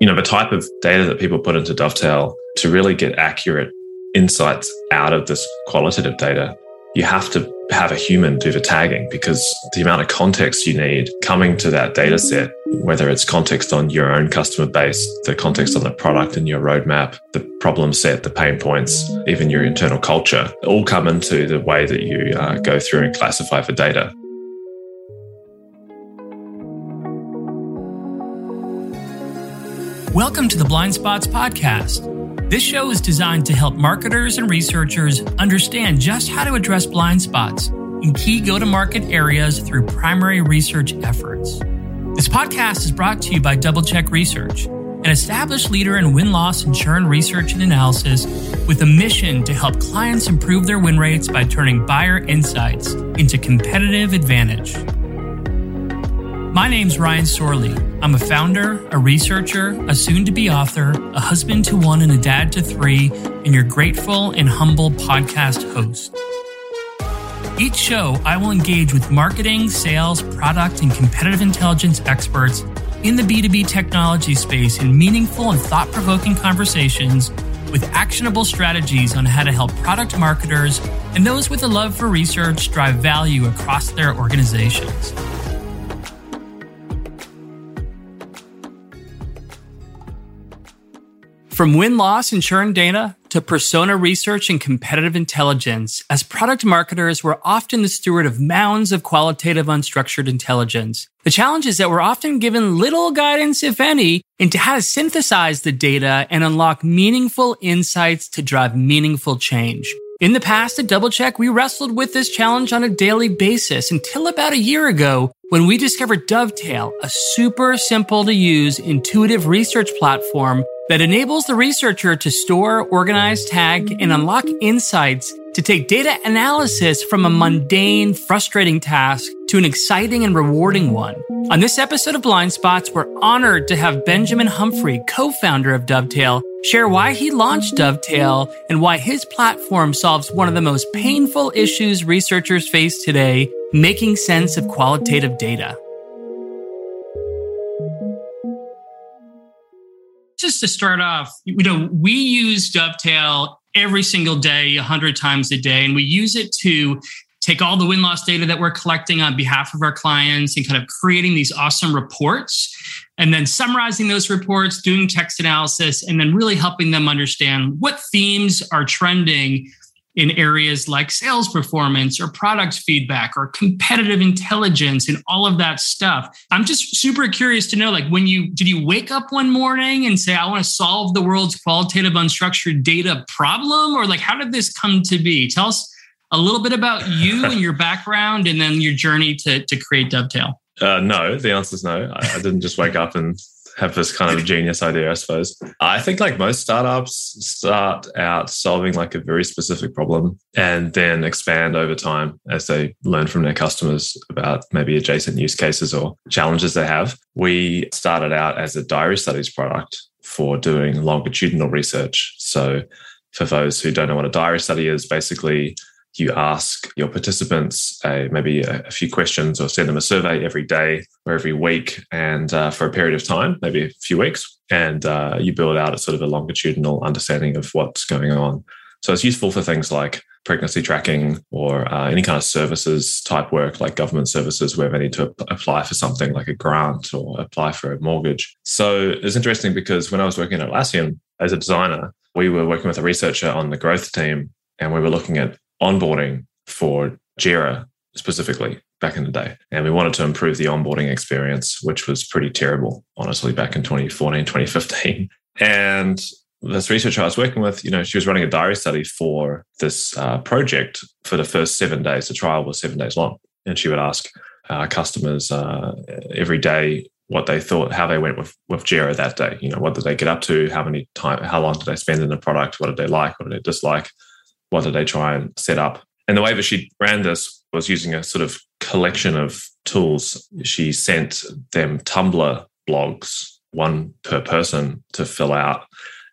You know, the type of data that people put into Dovetail to really get accurate insights out of this qualitative data, you have to have a human do the tagging because the amount of context you need coming to that data set, whether it's context on your own customer base, the context on the product and your roadmap, the problem set, the pain points, even your internal culture, all come into the way that you uh, go through and classify the data. Welcome to the Blind Spots Podcast. This show is designed to help marketers and researchers understand just how to address blind spots in key go to market areas through primary research efforts. This podcast is brought to you by Double Check Research, an established leader in win loss and churn research and analysis with a mission to help clients improve their win rates by turning buyer insights into competitive advantage. My name's Ryan Sorley. I'm a founder, a researcher, a soon to be author, a husband to one, and a dad to three, and your grateful and humble podcast host. Each show, I will engage with marketing, sales, product, and competitive intelligence experts in the B2B technology space in meaningful and thought provoking conversations with actionable strategies on how to help product marketers and those with a love for research drive value across their organizations. From win loss and churn data to persona research and competitive intelligence, as product marketers, we're often the steward of mounds of qualitative unstructured intelligence. The challenge is that we're often given little guidance, if any, into how to synthesize the data and unlock meaningful insights to drive meaningful change. In the past at DoubleCheck, we wrestled with this challenge on a daily basis until about a year ago when we discovered Dovetail, a super simple to use intuitive research platform that enables the researcher to store, organize, tag, and unlock insights to take data analysis from a mundane, frustrating task to an exciting and rewarding one. On this episode of Blind Spots, we're honored to have Benjamin Humphrey, co-founder of Dovetail, share why he launched Dovetail and why his platform solves one of the most painful issues researchers face today, making sense of qualitative data. Just to start off, you know, we use Dovetail every single day, 100 times a day, and we use it to take all the win loss data that we're collecting on behalf of our clients and kind of creating these awesome reports and then summarizing those reports, doing text analysis, and then really helping them understand what themes are trending in areas like sales performance or product feedback or competitive intelligence and all of that stuff. I'm just super curious to know like when you did you wake up one morning and say I want to solve the world's qualitative unstructured data problem or like how did this come to be? Tell us a little bit about you and your background and then your journey to to create Dovetail. Uh, no, the answer is no. I, I didn't just wake up and have this kind of genius idea, I suppose. I think like most startups start out solving like a very specific problem and then expand over time as they learn from their customers about maybe adjacent use cases or challenges they have. We started out as a diary studies product for doing longitudinal research. So for those who don't know what a diary study is, basically you ask your participants uh, maybe a, a, few questions or send them a survey every day or every week and uh, for a period of time, maybe a few weeks, and uh, you build out a sort of a longitudinal understanding of what's going on. So it's useful for things like pregnancy tracking or uh, any kind of services type work like government services where they need to apply for something like a grant or apply for a mortgage. So it's interesting because when I was working at Atlassian as a designer, we were working with a researcher on the growth team and we were looking at onboarding for Jira specifically back in the day. And we wanted to improve the onboarding experience, which was pretty terrible, honestly, back in 2014, 2015. And this researcher I was working with, you know, she was running a diary study for this uh, project for the first seven days. The trial was seven days long. And she would ask uh, customers uh, every day what they thought, how they went with, with Jira that day. You know, what did they get up to? How many time, how long did they spend in the product? What did they like? What did they dislike? what did they try and set up? And the way that she ran this was using a sort of collection of tools. She sent them Tumblr blogs, one per person to fill out.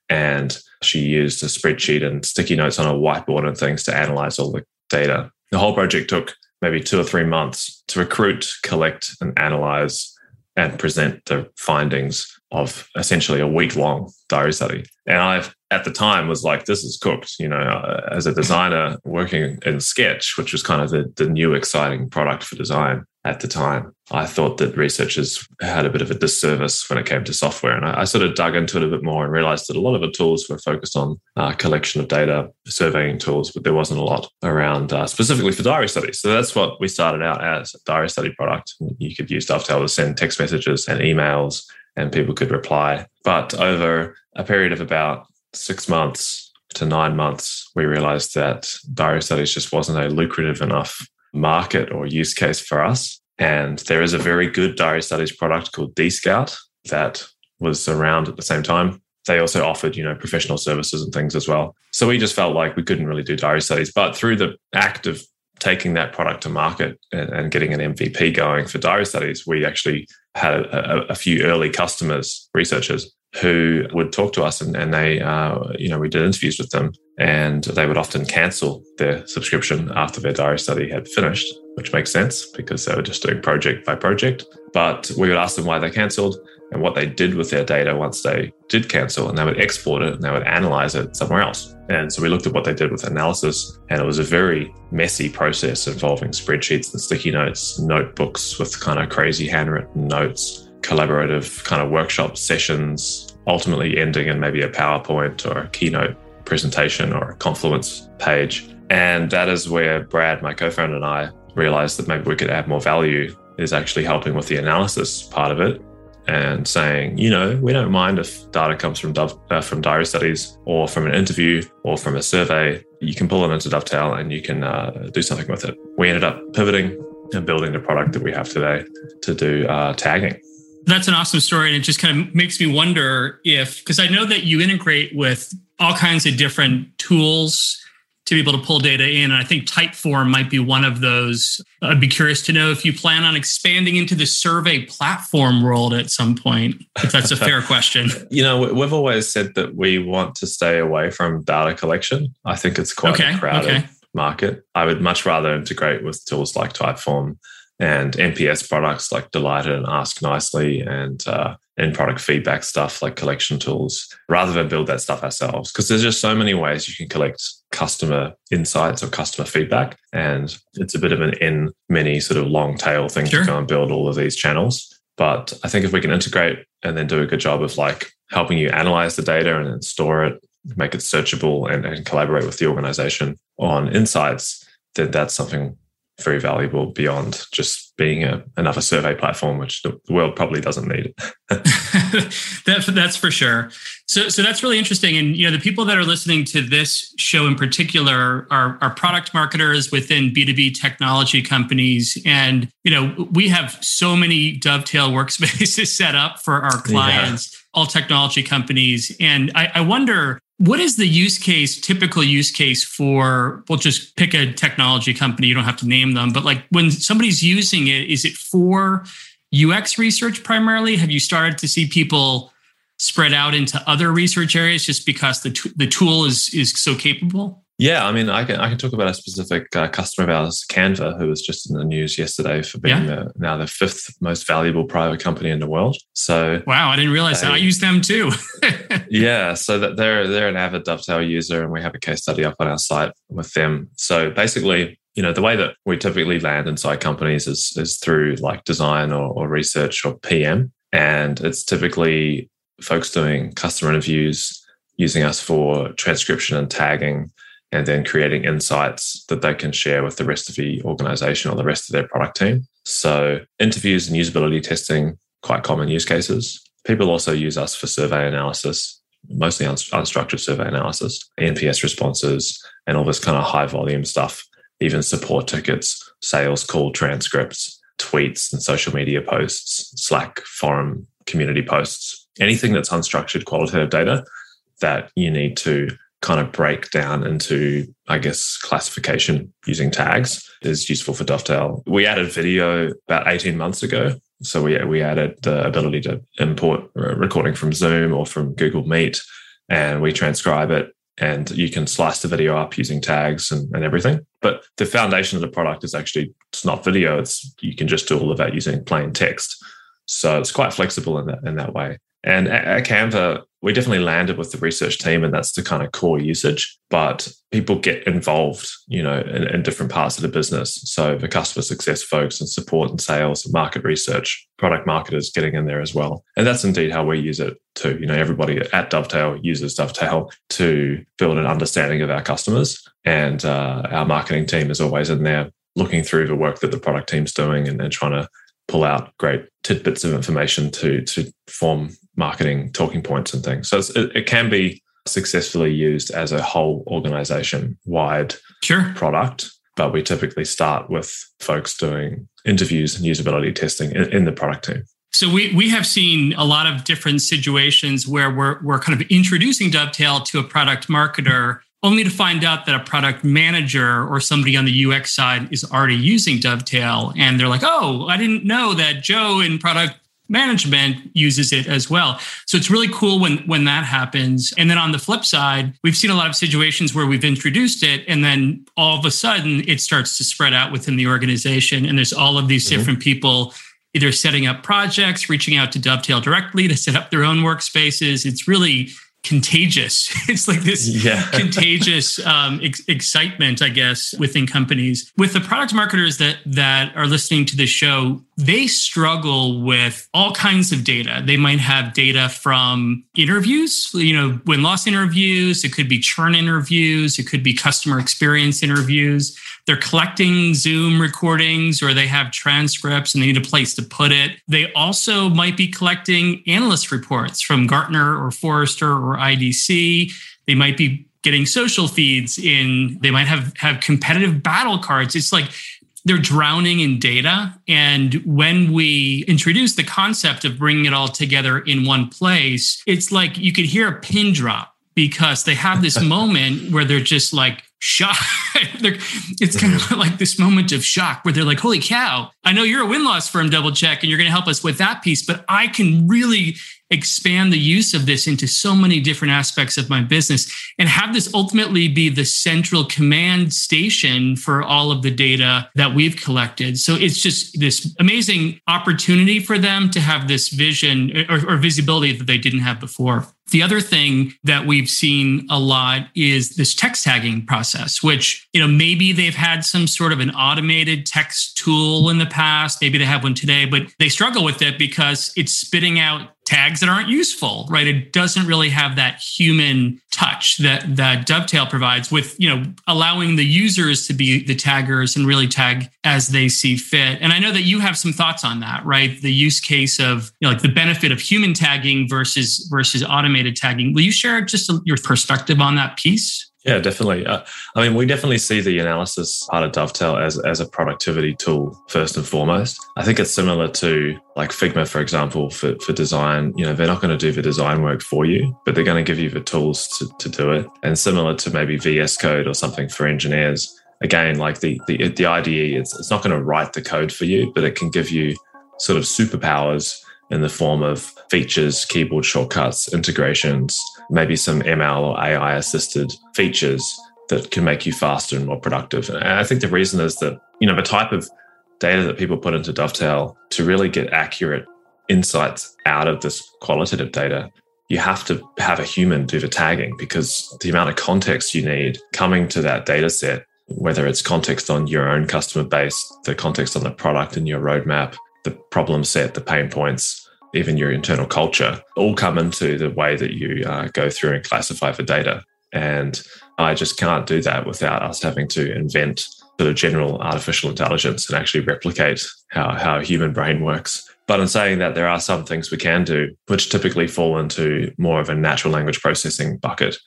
And she used a spreadsheet and sticky notes on a whiteboard and things to analyze all the data. The whole project took maybe two or three months to recruit, collect, and analyze and present the findings of essentially a week long diary study. And I, at the time, was like, this is cooked. You know, uh, as a designer working in Sketch, which was kind of the, the new exciting product for design at the time, I thought that researchers had a bit of a disservice when it came to software. And I, I sort of dug into it a bit more and realized that a lot of the tools were focused on uh, collection of data, surveying tools, but there wasn't a lot around uh, specifically for diary studies. So that's what we started out as a diary study product. You could use Dovetail to send text messages and emails and people could reply. But over a period of about six months to nine months, we realized that diary studies just wasn't a lucrative enough market or use case for us. And there is a very good diary studies product called DScout that was around at the same time. They also offered, you know, professional services and things as well. So we just felt like we couldn't really do diary studies. But through the act of taking that product to market and, and getting an MVP going for diary studies, we actually had a, a, few early customers, researchers, who would talk to us and, and they, uh, you know, we did interviews with them and they would often cancel their subscription after their diary study had finished, which makes sense because they were just doing project by project. But we would ask them why they cancelled and what they did with their data once they did cancel, and they would export it and they would analyze it somewhere else. And so we looked at what they did with analysis, and it was a very messy process involving spreadsheets and sticky notes, notebooks with kind of crazy handwritten notes, collaborative kind of workshop sessions, ultimately ending in maybe a PowerPoint or a keynote presentation or a Confluence page. And that is where Brad, my co founder, and I realized that maybe we could add more value is actually helping with the analysis part of it and saying, you know, we don't mind if data comes from Dove, uh, from diary studies or from an interview or from a survey. You can pull it into Dovetail and you can uh, do something with it. We ended up pivoting and building the product that we have today to do uh, tagging. That's an awesome story. And it just kind of makes me wonder if, because I know that you integrate with all kinds of different tools to be able to pull data in. And I think Typeform might be one of those. I'd be curious to know if you plan on expanding into the survey platform world at some point, if that's a fair question. You know, we've always said that we want to stay away from data collection. I think it's quite okay, a crowded okay. market. I would much rather integrate with tools like Typeform and NPS products like Delighted and Ask Nicely and uh, product feedback stuff like collection tools rather than build that stuff ourselves. Because there's just so many ways you can collect customer insights or customer feedback. And it's a bit of an in many sort of long tail thing sure. to go and build all of these channels. But I think if we can integrate and then do a good job of like helping you analyze the data and then store it, make it searchable and, and collaborate with the organization on insights, then that's something very valuable beyond just being a, another survey platform, which the world probably doesn't need. that, that's for sure. So, so that's really interesting. And you know, the people that are listening to this show in particular are, are product marketers within B2B technology companies. And you know, we have so many dovetail workspaces set up for our clients. Yeah. All technology companies. And I, I wonder, what is the use case, typical use case for, we'll just pick a technology company, you don't have to name them, but like when somebody's using it, is it for UX research primarily? Have you started to see people spread out into other research areas just because the, t- the tool is, is so capable? Yeah, I mean, I can I can talk about a specific uh, customer of ours, Canva, who was just in the news yesterday for being yeah. the, now the fifth most valuable private company in the world. So wow, I didn't realize they, that. I use them too. yeah, so that they're they're an avid Dovetail user, and we have a case study up on our site with them. So basically, you know, the way that we typically land inside companies is is through like design or, or research or PM, and it's typically folks doing customer interviews using us for transcription and tagging and then creating insights that they can share with the rest of the organization or the rest of their product team. So, interviews and usability testing, quite common use cases. People also use us for survey analysis, mostly unstructured survey analysis, NPS responses, and all this kind of high volume stuff, even support tickets, sales call transcripts, tweets and social media posts, Slack forum community posts, anything that's unstructured qualitative data that you need to kind of break down into, I guess, classification using tags is useful for Dovetail. We added video about 18 months ago. So we, we added the ability to import recording from Zoom or from Google Meet, and we transcribe it. And you can slice the video up using tags and, and everything. But the foundation of the product is actually it's not video. It's you can just do all of that using plain text. So it's quite flexible in that in that way. And at Canva, we definitely landed with the research team, and that's the kind of core usage. But people get involved, you know, in, in, different parts of the business. So the customer success folks and support and sales and market research, product marketers getting in there as well. And that's indeed how we use it too. You know, everybody at Dovetail uses Dovetail to build an understanding of our customers. And uh, our marketing team is always in there looking through the work that the product team's doing and then trying to pull out great tidbits of information to to form marketing talking points and things. So it, it, can be successfully used as a whole organization wide sure. product, but we typically start with folks doing interviews and usability testing in, in the product team. So we we have seen a lot of different situations where we're we're kind of introducing Dovetail to a product marketer only to find out that a product manager or somebody on the UX side is already using Dovetail. And they're like, oh, I didn't know that Joe in product management uses it as well. So it's really cool when when that happens. And then on the flip side, we've seen a lot of situations where we've introduced it and then all of a sudden it starts to spread out within the organization and there's all of these mm-hmm. different people either setting up projects, reaching out to Dovetail directly to set up their own workspaces. It's really contagious. It's like this yeah. contagious um, ex- excitement, I guess, within companies. With the product marketers that that are listening to this show, they struggle with all kinds of data. They might have data from interviews, you know, win loss interviews. It could be churn interviews. It could be customer experience interviews they're collecting Zoom recordings or they have transcripts and they need a place to put it. They also might be collecting analyst reports from Gartner or Forrester or IDC. They might be getting social feeds in, they might have, have competitive battle cards. It's like they're drowning in data. And when we introduce the concept of bringing it all together in one place, it's like you could hear a pin drop because they have this moment where they're just like shock. it's kind of like this moment of shock where they're like, holy cow, I know you're a win loss firm double check and you're going to help us with that piece, but I can really expand the use of this into so many different aspects of my business and have this ultimately be the central command station for all of the data that we've collected. So it's just this amazing opportunity for them to have this vision or, or visibility that they didn't have before. The other thing that we've seen a lot is this text tagging process, which, you know, maybe they've had some sort of an automated text tool in the past. Maybe they have one today, but they struggle with it because it's spitting out tags that aren't useful, right? It doesn't really have that human touch that that Dovetail provides with, you know, allowing the users to be the taggers and really tag as they see fit. And I know that you have some thoughts on that, right? The use case of, you know, like the benefit of human tagging versus versus automated tagging. Will you share just your perspective on that piece? Yeah, definitely. Uh, I mean, we definitely see the analysis part of Dovetail as, as a productivity tool first and foremost. I think it's similar to like Figma, for example, for, for design. You know, they're not going to do the design work for you, but they're going to give you the tools to, to do it. And similar to maybe VS Code or something for engineers. Again, like the the, the IDE, it's, it's not going to write the code for you, but it can give you sort of superpowers in the form of features, keyboard shortcuts, integrations, maybe some ML or AI assisted features that can make you faster and more productive. And I think the reason is that, you know, the type of data that people put into Dovetail to really get accurate insights out of this qualitative data, you have to have a human do the tagging because the amount of context you need coming to that data set, whether it's context on your own customer base, the context on the product and your roadmap, the problem set, the pain points, even your internal culture, all come into the way that you uh, go through and classify the data. And I just can't do that without us having to invent sort of general artificial intelligence and actually replicate how, how human brain works. But in saying that, there are some things we can do, which typically fall into more of a natural language processing bucket.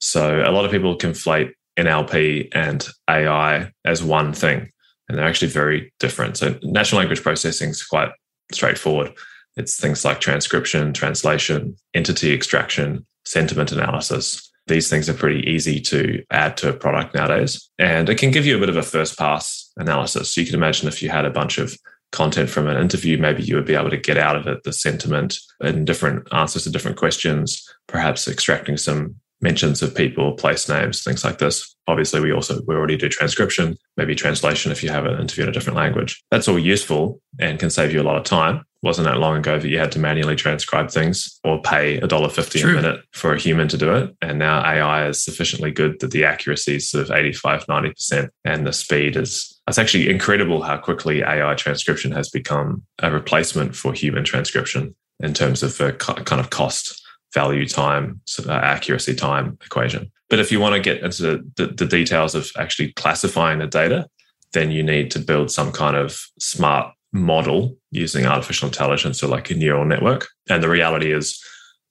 So a lot of people conflate NLP and AI as one thing, and they're actually very different. So natural language processing is quite straightforward. It's things like transcription, translation, entity extraction, sentiment analysis. These things are pretty easy to add to a product nowadays. And it can give you a bit of a first pass analysis. So you can imagine if you had a bunch of content from an interview, maybe you would be able to get out of it the sentiment and different answers to different questions, perhaps extracting some mentions of people, place names, things like this. Obviously, we also we already do transcription, maybe translation if you have an interview in a different language. That's all useful and can save you a lot of time. Wasn't that long ago that you had to manually transcribe things or pay $1.50 True. a minute for a human to do it. And now AI is sufficiently good that the accuracy is sort of 85, 90%. And the speed is, it's actually incredible how quickly AI transcription has become a replacement for human transcription in terms of the kind of cost, value, time, uh, accuracy, time equation. But if you want to get into the, the details of actually classifying the data, then you need to build some kind of smart model using artificial intelligence or like a neural network. And the reality is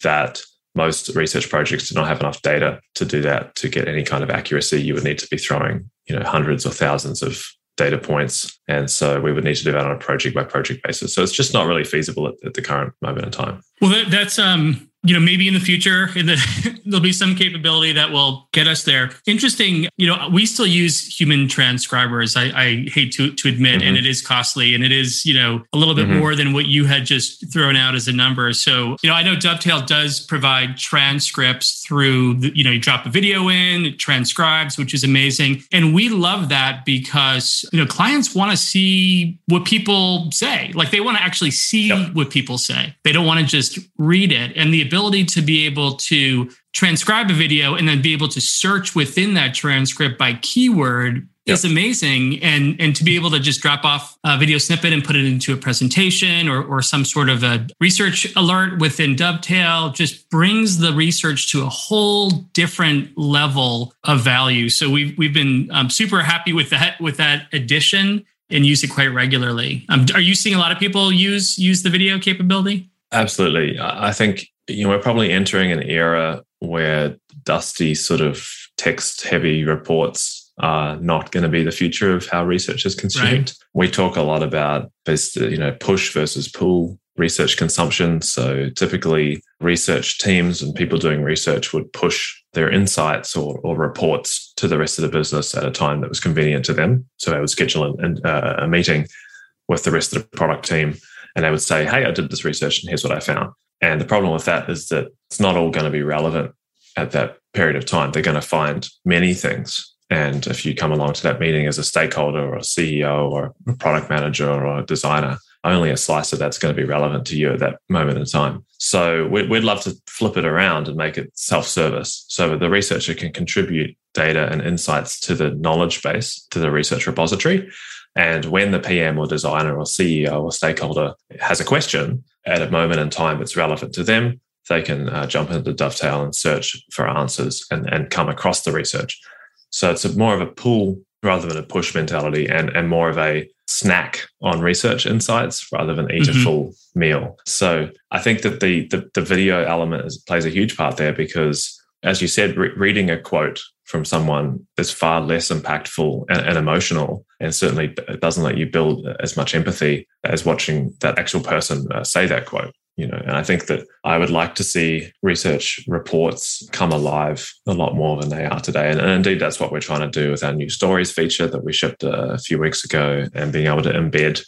that most research projects do not have enough data to do that to get any kind of accuracy. You would need to be throwing, you know, hundreds or thousands of data points. And so we would need to do that on a project by project basis. So it's just not really feasible at, at the current moment in time. Well, that, that's um, you know, maybe in the future, in the, there'll be some capability that will get us there. Interesting. You know, we still use human transcribers. I, I hate to to admit, mm-hmm. and it is costly, and it is you know a little bit mm-hmm. more than what you had just thrown out as a number. So you know, I know Dovetail does provide transcripts through. The, you know, you drop a video in, it transcribes, which is amazing, and we love that because you know clients want to see what people say. Like they want to actually see yep. what people say. They don't want to just read it, and the ability to be able to transcribe a video and then be able to search within that transcript by keyword yep. is amazing. And and to be able to just drop off a video snippet and put it into a presentation or, or some sort of a research alert within dovetail just brings the research to a whole different level of value. So we've we've been um, super happy with that with that addition and use it quite regularly. Um, are you seeing a lot of people use use the video capability absolutely i think you know, we're probably entering an era where dusty sort of text heavy reports are not going to be the future of how research is consumed. Right. We talk a lot about this, you know, push versus pull research consumption. So typically research teams and people doing research would push their insights or, or reports to the rest of the business at a time that was convenient to them. So they would schedule an, uh, a meeting with the rest of the product team and they would say, Hey, I did this research and here's what I found. And the problem with that is that it's not all going to be relevant at that period of time. They're going to find many things. And if you come along to that meeting as a stakeholder or a CEO or a product manager or a designer, only a slice of that's going to be relevant to you at that moment in time. So we'd, love to flip it around and make it self service so that the researcher can contribute data and insights to the knowledge base, to the research repository. And when the PM or designer or CEO or stakeholder has a question at a moment in time that's relevant to them, they can uh, jump into Dovetail and search for answers and, and come across the research. So it's more of a pull rather than a push mentality and, and more of a snack on research insights rather than eat mm-hmm. a full meal. So I think that the, the, the video element is, plays a huge part there because, as you said, re- reading a quote from someone is far less impactful and, and, emotional, and certainly doesn't let you build as much empathy as watching that actual person uh, say that quote. You know, and I think that I would like to see research reports come alive a lot more than they are today. And, and indeed, that's what we're trying to do with our new stories feature that we shipped a few weeks ago, and being able to embed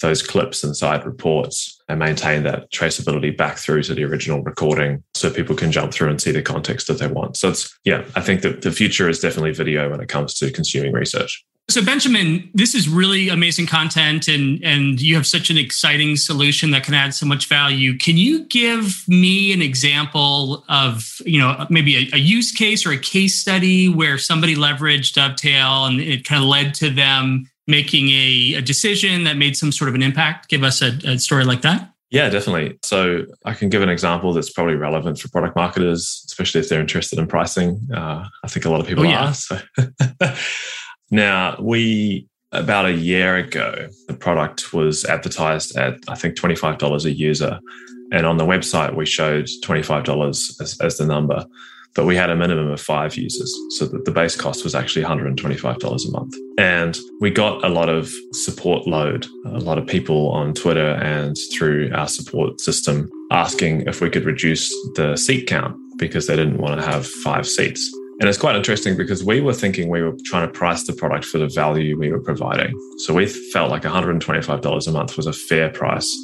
those clips inside reports and maintain that traceability back through to the original recording so people can jump through and see the context that they want. So it's, yeah, I think that the future is definitely video when it comes to consuming research. So Benjamin, this is really amazing content and and you have such an exciting solution that can add so much value. Can you give me an example of, you know, maybe a, a use case or a case study where somebody leveraged Dovetail and it kind of led to them making a, a decision that made some sort of an impact? Give us a, a story like that. Yeah, definitely. So I can give an example that's probably relevant for product marketers, especially if they're interested in pricing. Uh, I think a lot of people oh, yeah. are. So now we about a year ago, the product was advertised at I think twenty five dollars a user, and on the website we showed twenty five dollars as, as the number but we had a minimum of five users. So that the base cost was actually $125 a month. And we got a lot of support load, a lot of people on Twitter and through our support system asking if we could reduce the seat count because they didn't want to have five seats. And it's quite interesting because we were thinking we were trying to price the product for the value we were providing. So we felt like $125 a month was a fair price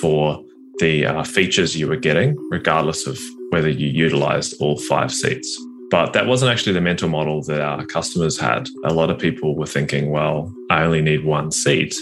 for the uh, features you were getting, regardless of whether you utilized all five seats. But that wasn't actually the mental model that our customers had. A lot of people were thinking, well, I only need one seat.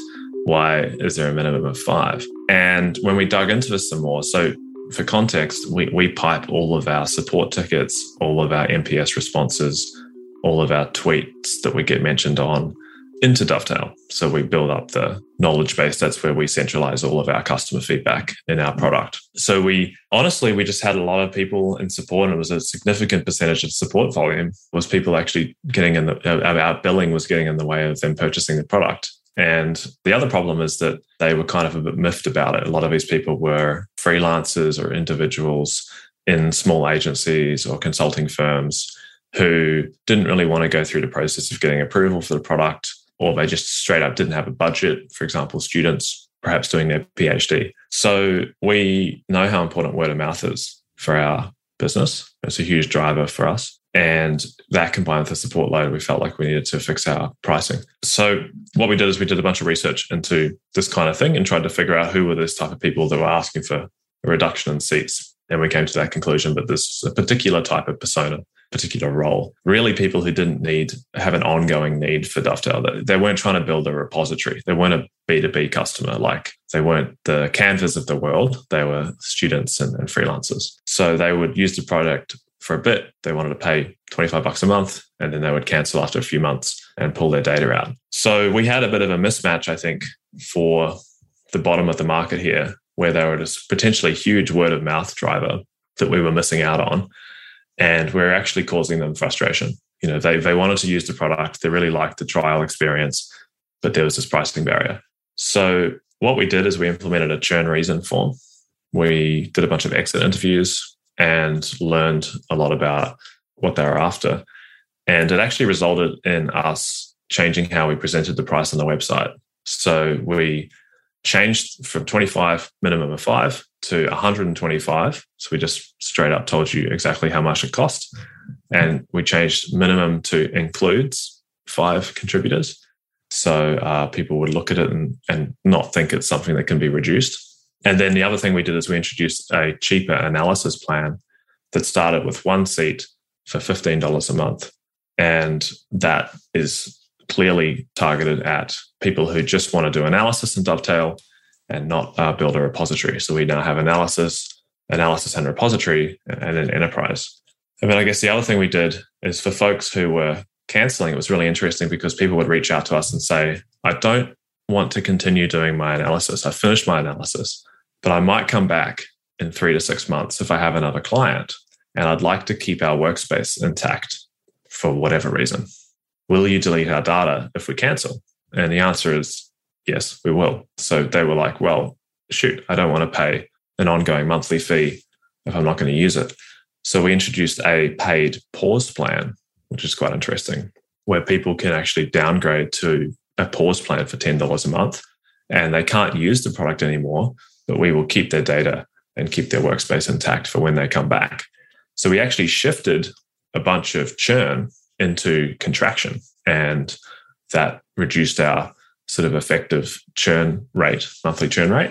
Why is there a minimum of five? And when we dug into this some more, so for context, we, we pipe all of our support tickets, all of our NPS responses, all of our tweets that we get mentioned on into Dovetail. So we build up the knowledge base. That's where we centralize all of our customer feedback in our product. So we honestly, we just had a lot of people in support and it was a significant percentage of support volume was people actually getting in the, our billing was getting in the way of them purchasing the product. And the other problem is that they were kind of a bit miffed about it. A lot of these people were freelancers or individuals in small agencies or consulting firms who didn't really want to go through the process of getting approval for the product or they just straight up didn't have a budget. For example, students perhaps doing their PhD. So we know how important word of mouth is for our business. It's a huge driver for us. And that combined with the support load, we felt like we needed to fix our pricing. So what we did is we did a bunch of research into this kind of thing and tried to figure out who were this type of people that were asking for a reduction in seats. And we came to that conclusion that this is a particular type of persona particular role. Really, people who didn't need have an ongoing need for Dovetail. They weren't trying to build a repository. They weren't a B2B customer. Like they weren't the Canvas of the world. They were students and, and freelancers. So they would use the product for a bit. They wanted to pay 25 bucks a month and then they would cancel after a few months and pull their data out. So we had a bit of a mismatch, I think, for the bottom of the market here, where they were just potentially huge word of mouth driver that we were missing out on and we're actually causing them frustration. You know, they they wanted to use the product, they really liked the trial experience, but there was this pricing barrier. So what we did is we implemented a churn reason form. We did a bunch of exit interviews and learned a lot about what they were after. And it actually resulted in us changing how we presented the price on the website. So we changed from 25 minimum of five to 125. So we just straight up told you exactly how much it cost. And we changed minimum to includes five contributors. So uh, people would look at it and, and not think it's something that can be reduced. And then the other thing we did is we introduced a cheaper analysis plan that started with one seat for $15 a month. And that is clearly targeted at people who just want to do analysis and dovetail and not uh, build a repository. So we now have analysis, analysis and repository, and an enterprise. And then I guess the other thing we did is for folks who were canceling, it was really interesting because people would reach out to us and say, I don't want to continue doing my analysis. I finished my analysis, but I might come back in three to six months if I have another client. And I'd like to keep our workspace intact for whatever reason. Will you delete our data if we cancel? And the answer is yes, we will. So they were like, well, shoot, I don't want to pay an ongoing monthly fee if I'm not going to use it. So we introduced a paid pause plan, which is quite interesting, where people can actually downgrade to a pause plan for $10 a month and they can't use the product anymore, but we will keep their data and keep their workspace intact for when they come back. So we actually shifted a bunch of churn into contraction and that reduced our sort of effective churn rate, monthly churn rate,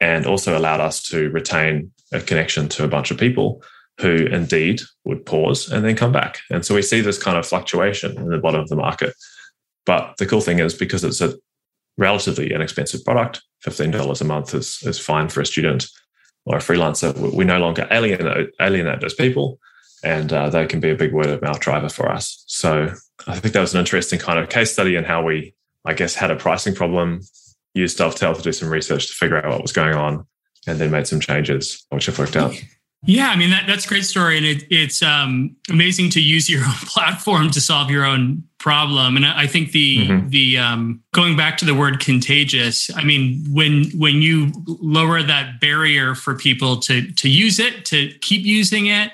and also allowed us to retain a connection to a bunch of people who indeed would pause and then come back. And so we see this kind of fluctuation in the bottom of the market. But the cool thing is because it's a relatively inexpensive product, $15 a month is, is fine for a student or a freelancer. We no longer alienate, alienate those people and uh, they can be a big word of mouth driver for us. So I think that was an interesting kind of case study in how we I guess, had a pricing problem, used Dovetail to do some research to figure out what was going on, and then made some changes, which have worked out. Yeah, I mean that, that's a great story, and it, it's um, amazing to use your own platform to solve your own problem. And I think the mm-hmm. the um, going back to the word contagious. I mean, when when you lower that barrier for people to to use it, to keep using it,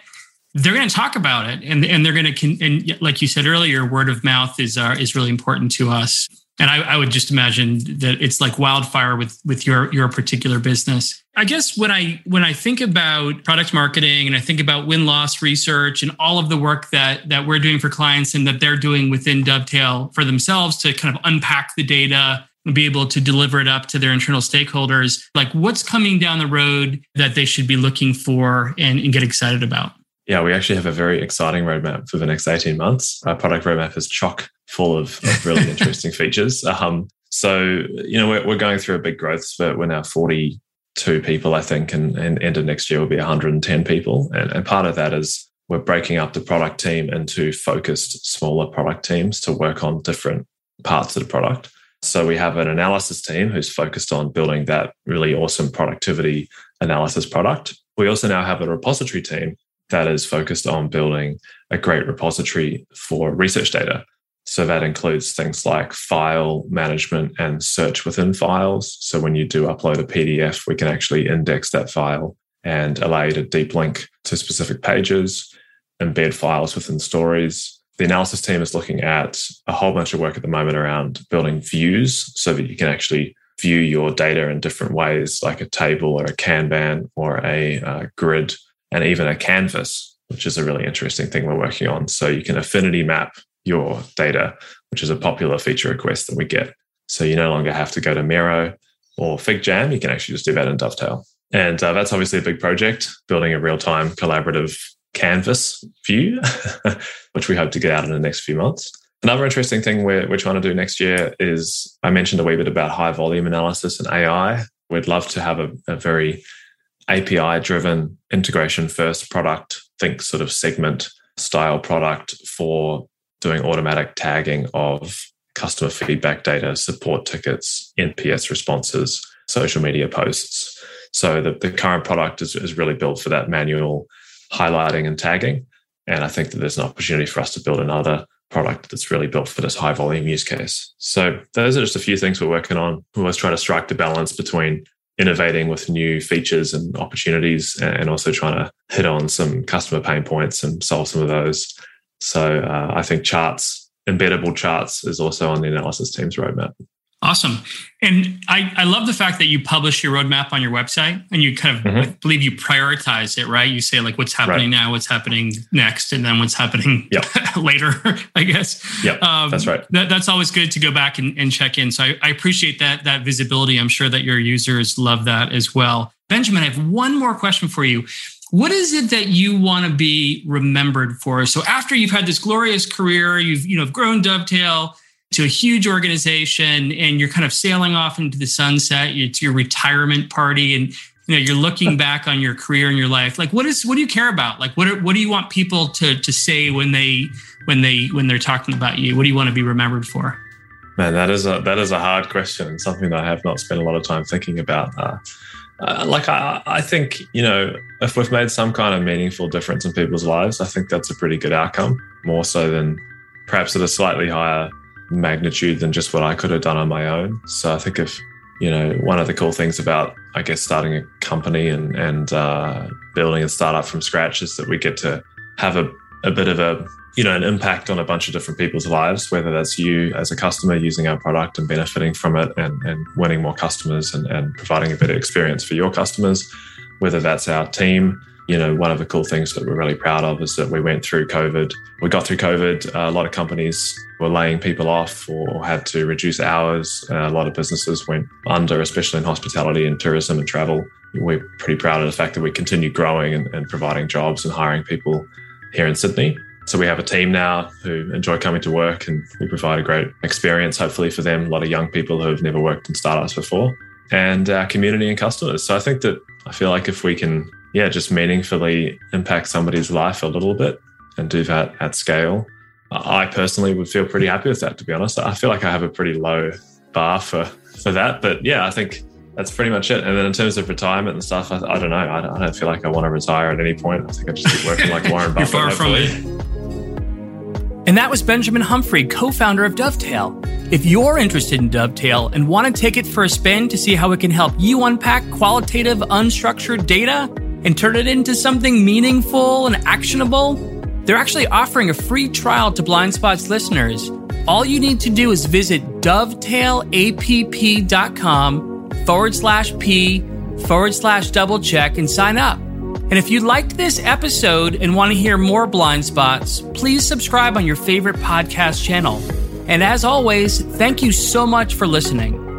they're going to talk about it, and and they're going to and like you said earlier, word of mouth is uh, is really important to us and I, I, would just imagine that it's like wildfire with with your your particular business. I guess when I when I think about product marketing and I think about win loss research and all of the work that that we're doing for clients and that they're doing within Dovetail for themselves to kind of unpack the data and be able to deliver it up to their internal stakeholders, like what's coming down the road that they should be looking for and, and get excited about. Yeah, we actually have a very exciting roadmap for the next 18 months. Our product roadmap is chock full of, of really interesting features. Um, so, you know, we're, we're going through a big growth spurt. We're now 42 people, I think, and, and end of next year will be 110 people. And, and part of that is we're breaking up the product team into focused smaller product teams to work on different parts of the product. So we have an analysis team who's focused on building that really awesome productivity analysis product. We also now have a repository team that is focused on building a great repository for research data. So that includes things like file management and search within files. So when you do upload a PDF, we can actually index that file and allow you to deep link to specific pages, embed files within stories. The analysis team is looking at a whole bunch of work at the moment around building views so that you can actually view your data in different ways, like a table or a Kanban or a uh, grid and even a canvas, which is a really interesting thing we're working on. So you can affinity map your data, which is a popular feature request that we get. So you no longer have to go to Miro or FigJam. You can actually just do that in Dovetail. And uh, that's obviously a big project, building a real time collaborative canvas view, which we hope to get out in the next few months. Another interesting thing we're, we're trying to do next year is I mentioned a wee bit about high volume analysis and AI. We'd love to have a, a very API driven integration first product, think sort of segment style product for doing automatic tagging of customer feedback data, support tickets, NPS responses, social media posts. So the, the current product is, is really built for that manual highlighting and tagging. And I think that there's an opportunity for us to build another product that's really built for this high volume use case. So those are just a few things we're working on. We always try to strike the balance between innovating with new features and opportunities and also trying to hit on some customer pain points and solve some of those so uh, I think charts, embeddable charts, is also on the analysis team's roadmap. Awesome. And I, I love the fact that you publish your roadmap on your website and you kind of mm-hmm. Believe you prioritize it, right? You say like what's happening right. now, what's happening next, and then what's happening yep. later, I guess. Yeah, um, that's right. That, that's always good to go back and, and check in. So I, I appreciate that that visibility. I'm sure that your users love that as well. Benjamin, I have one more question for you. What is it that you want to be remembered for? So after you've had this glorious career, you've you know grown Dovetail to a huge organization, and you're kind of sailing off into the sunset. It's your retirement party, and you know you're looking back on your career and your life. Like, what is what do you care about? Like, what are, what do you want people to to say when they when they when they're talking about you? What do you want to be remembered for? Man, that is a that is a hard question and something that I have not spent a lot of time thinking about. Uh, uh, like I, I think you know if we've made some kind of meaningful difference in people's lives i think that's a pretty good outcome more so than perhaps at a slightly higher magnitude than just what i could have done on my own. So i think if you know one of the cool things about i guess starting a company and and uh, building a startup from scratch is that we get to have a, a bit of a you know an impact on a bunch of different people's lives whether that's you as a customer using our product and benefiting from it and, and winning more customers and, and providing a better experience for your customers whether that's our team you know one of the cool things that we're really proud of is that we went through covid we got through covid uh, a lot of companies were laying people off or had to reduce hours uh, a lot of businesses went under especially in hospitality and tourism and travel we're pretty proud of the fact that we continue growing and, and providing jobs and hiring people here in sydney so we have a team now who enjoy coming to work and we provide a great experience, hopefully, for them. A lot of young people who have never worked in startups before and our community and customers. So I think that I feel like if we can, yeah, just meaningfully impact somebody's life a little bit and do that at scale, I personally would feel pretty happy with that, to be honest. I feel like I have a pretty low bar for, for that. But yeah, I think that's pretty much it. And then in terms of retirement and stuff, I, I don't know. I, I, don't feel like I want to retire at any point. I think I just keep working like Warren Buffett. You're far hopefully. from it. And that was Benjamin Humphrey, co founder of Dovetail. If you're interested in Dovetail and want to take it for a spin to see how it can help you unpack qualitative, unstructured data and turn it into something meaningful and actionable, they're actually offering a free trial to Blind Spots listeners. All you need to do is visit dovetailapp.com forward slash P forward slash double check and sign up. And if you liked this episode and want to hear more blind spots, please subscribe on your favorite podcast channel. And as always, thank you so much for listening.